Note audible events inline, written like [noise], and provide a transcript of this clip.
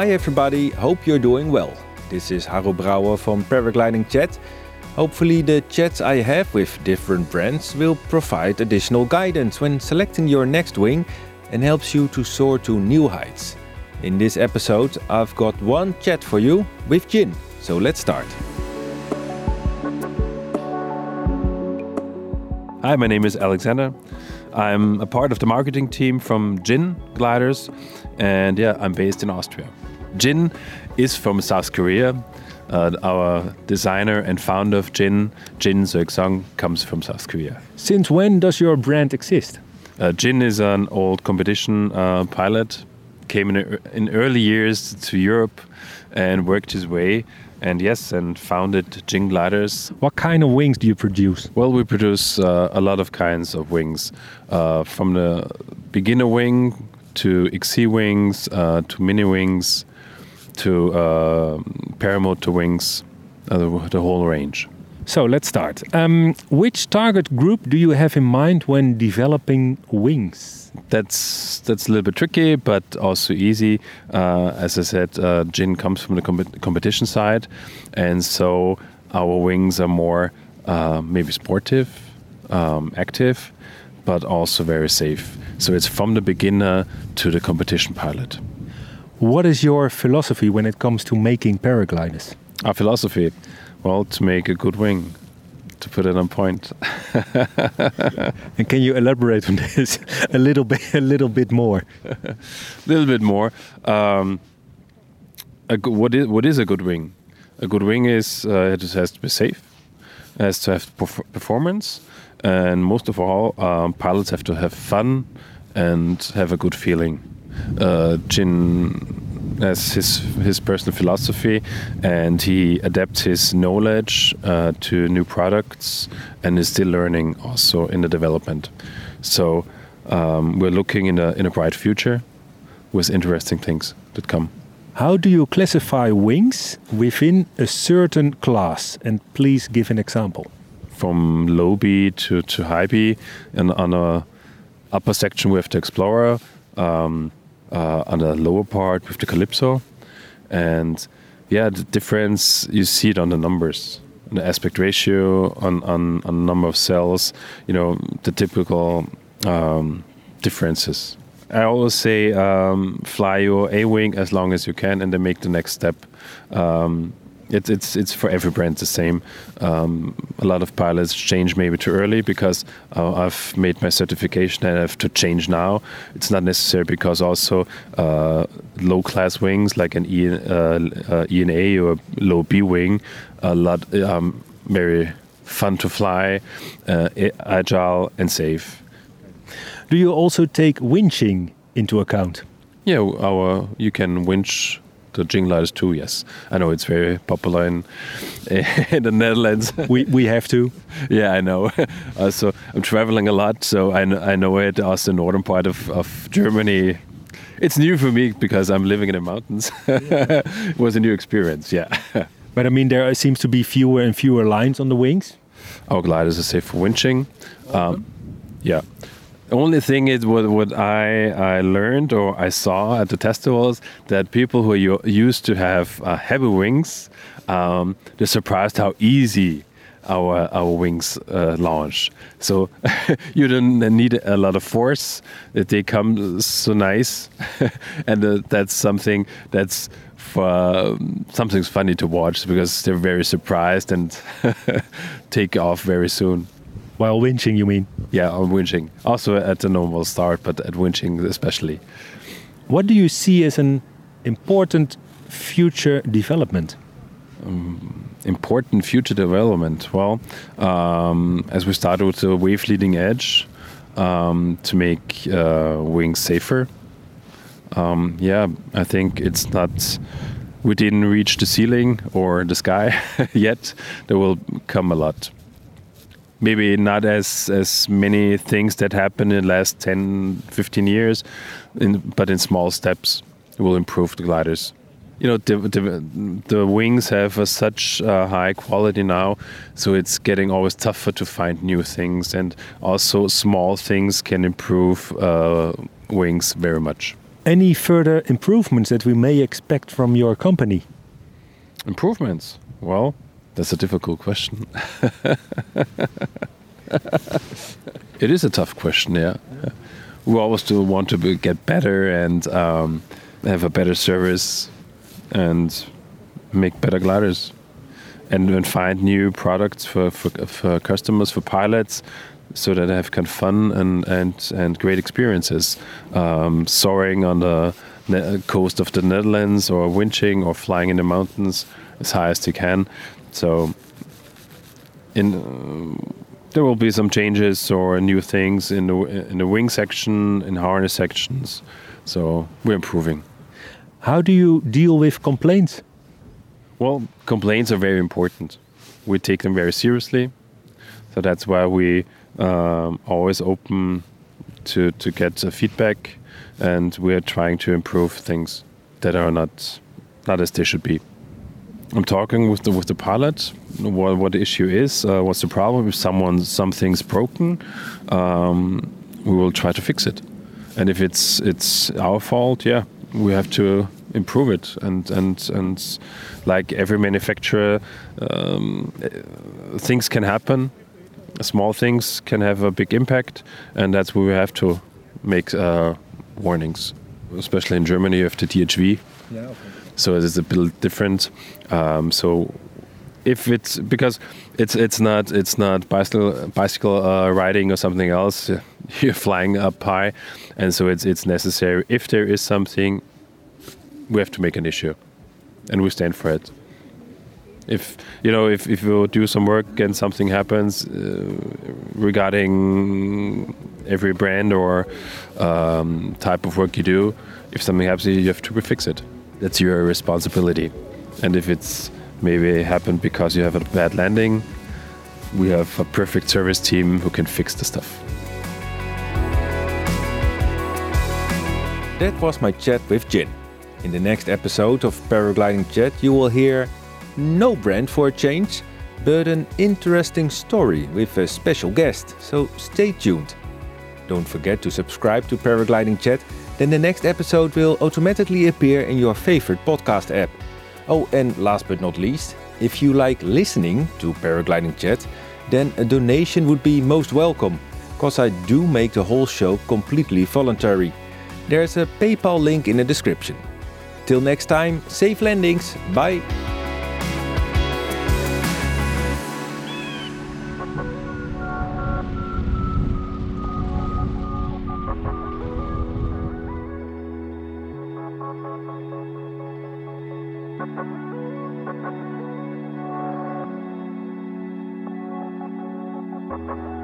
Hi everybody, hope you're doing well. This is Harro Brouwer from Paragliding Chat. Hopefully, the chats I have with different brands will provide additional guidance when selecting your next wing and helps you to soar to new heights. In this episode, I've got one chat for you with Gin, so let's start. Hi, my name is Alexander. I'm a part of the marketing team from Gin Gliders, and yeah, I'm based in Austria. Gin is from South Korea. Uh, our designer and founder of Gin, Gin Seok-sung, comes from South Korea. Since when does your brand exist? Uh, Gin is an old competition uh, pilot, came in, in early years to Europe and worked his way and yes, and founded Gin Gliders. What kind of wings do you produce? Well, we produce uh, a lot of kinds of wings, uh, from the beginner wing to XC wings uh, to mini wings to uh, paramotor wings, uh, the, the, whole range. So let's start. Um, which target group do you have in mind when developing wings? That's that's a little bit tricky, but also easy. Uh, as I said, uh, Gin comes from the com competition side, and so our wings are more uh, maybe sportive, um, active, but also very safe. So it's from the beginner to the competition pilot. What is your philosophy when it comes to making paragliders? Our philosophy, well, to make a good wing, to put it on point. [laughs] and can you elaborate on this [laughs] a little bit, a little bit more? a [laughs] little bit more. Um, what is what is a good wing? A good wing is uh, it has to be safe, it has to have performance, and most of all, um, pilots have to have fun and have a good feeling uh, Gin has his his personal philosophy, and he adapts his knowledge uh, to new products, and is still learning also in the development. So um, we're looking in a in a bright future with interesting things that come. How do you classify wings within a certain class? And please give an example. From low B to, to high B, and on a upper section we have the Explorer. Um, uh, on the lower part with the Calypso. And yeah, the difference, you see it on the numbers, on the aspect ratio, on, on, on number of cells, you know, the typical um, differences. I always say um, fly your A wing as long as you can and then make the next step. Um, it's it's it's for every brand the same. Um, a lot of pilots change maybe too early because uh, I've made my certification and I have to change now. It's not necessary because also uh, low class wings like an e, uh, uh ENA or low B wing, a lot um, very fun to fly, uh, agile and safe. Do you also take winching into account? Yeah, our you can winch the Gin Gliders too. Yes, I know it's very popular in [laughs] in the Netherlands. we we have to. [laughs] Yeah, I know. [laughs] Uh, so I'm traveling a lot, so I, I know it. Also, the northern part of, of Germany. It's new for me because I'm living in the mountains. it was a new experience. Yeah. but I mean, there seems to be fewer and fewer lines on the wings. Our gliders are safe for winching. Um, yeah. Only thing is what, what I, I learned or I saw at the festivals that people who used to have uh, heavy wings, um, they're surprised how easy our our wings uh, launch. So [laughs] you don't need a lot of force. They come so nice, [laughs] and uh, that's something that's for um, something's funny to watch because they're very surprised and [laughs] take off very soon. While winching, you mean? Yeah, on winching. Also at the normal start, but at winching especially. What do you see as an important future development? Um, important future development. Well, um, as we started with the wave leading edge um, to make uh, wings safer. Um, yeah, I think it's not. We didn't reach the ceiling or the sky [laughs] yet. There will come a lot maybe not as as many things that happened in the last 10 15 years in, but in small steps it will improve the gliders you know the, the, the wings have a such uh, high quality now so it's getting always tougher to find new things and also small things can improve uh, wings very much any further improvements that we may expect from your company? Improvements? Well, that's a difficult question. [laughs] it is a tough question, yeah. We always do want to be, get better and um, have a better service and make better gliders and, and find new products for, for, for customers, for pilots, so that they have kind of fun and, and, and great experiences. Um, soaring on the coast of the Netherlands or winching or flying in the mountains as high as they can. So in uh, there will be some changes or new things in the in the wing section, in harness sections. So we're improving. How do you deal with complaints? Well, complaints are very important. We take them very seriously. So that's why we um, always open to to get uh, feedback, and we're trying to improve things that are not not as they should be. I'm talking with the with the pilot. What what the issue is? Uh, what's the problem? If someone something's broken, um, we will try to fix it. And if it's it's our fault, yeah, we have to improve it. And and and like every manufacturer, um, things can happen. Small things can have a big impact, and that's where we have to make uh, warnings. Especially in Germany, you have the DHV. Yeah. Okay so it's a bit different. Um, so if it's because it's it's not it's not bicycle bicycle uh, riding or something else. [laughs] You're flying up high, and so it's it's necessary. If there is something, we have to make an issue, and we stand for it. If you know if if you do some work and something happens uh, regarding every brand or um, type of work you do, if something happens, you have to fix it that's your responsibility. And if it's maybe happened because you have a bad landing, we have a perfect service team who can fix the stuff. That was my chat with Gin. In the next episode of Paragliding Chat, you will hear no brand for a change, but an interesting story with a special guest, so stay tuned. Don't forget to subscribe to Paragliding Chat then the next episode will automatically appear in your favorite podcast app. Oh, and last but not least, if you like listening to Paragliding Chat, then a donation would be most welcome, because I do make the whole show completely voluntary. There's a PayPal link in the description. Till next time, safe landings. Bye. Thank you.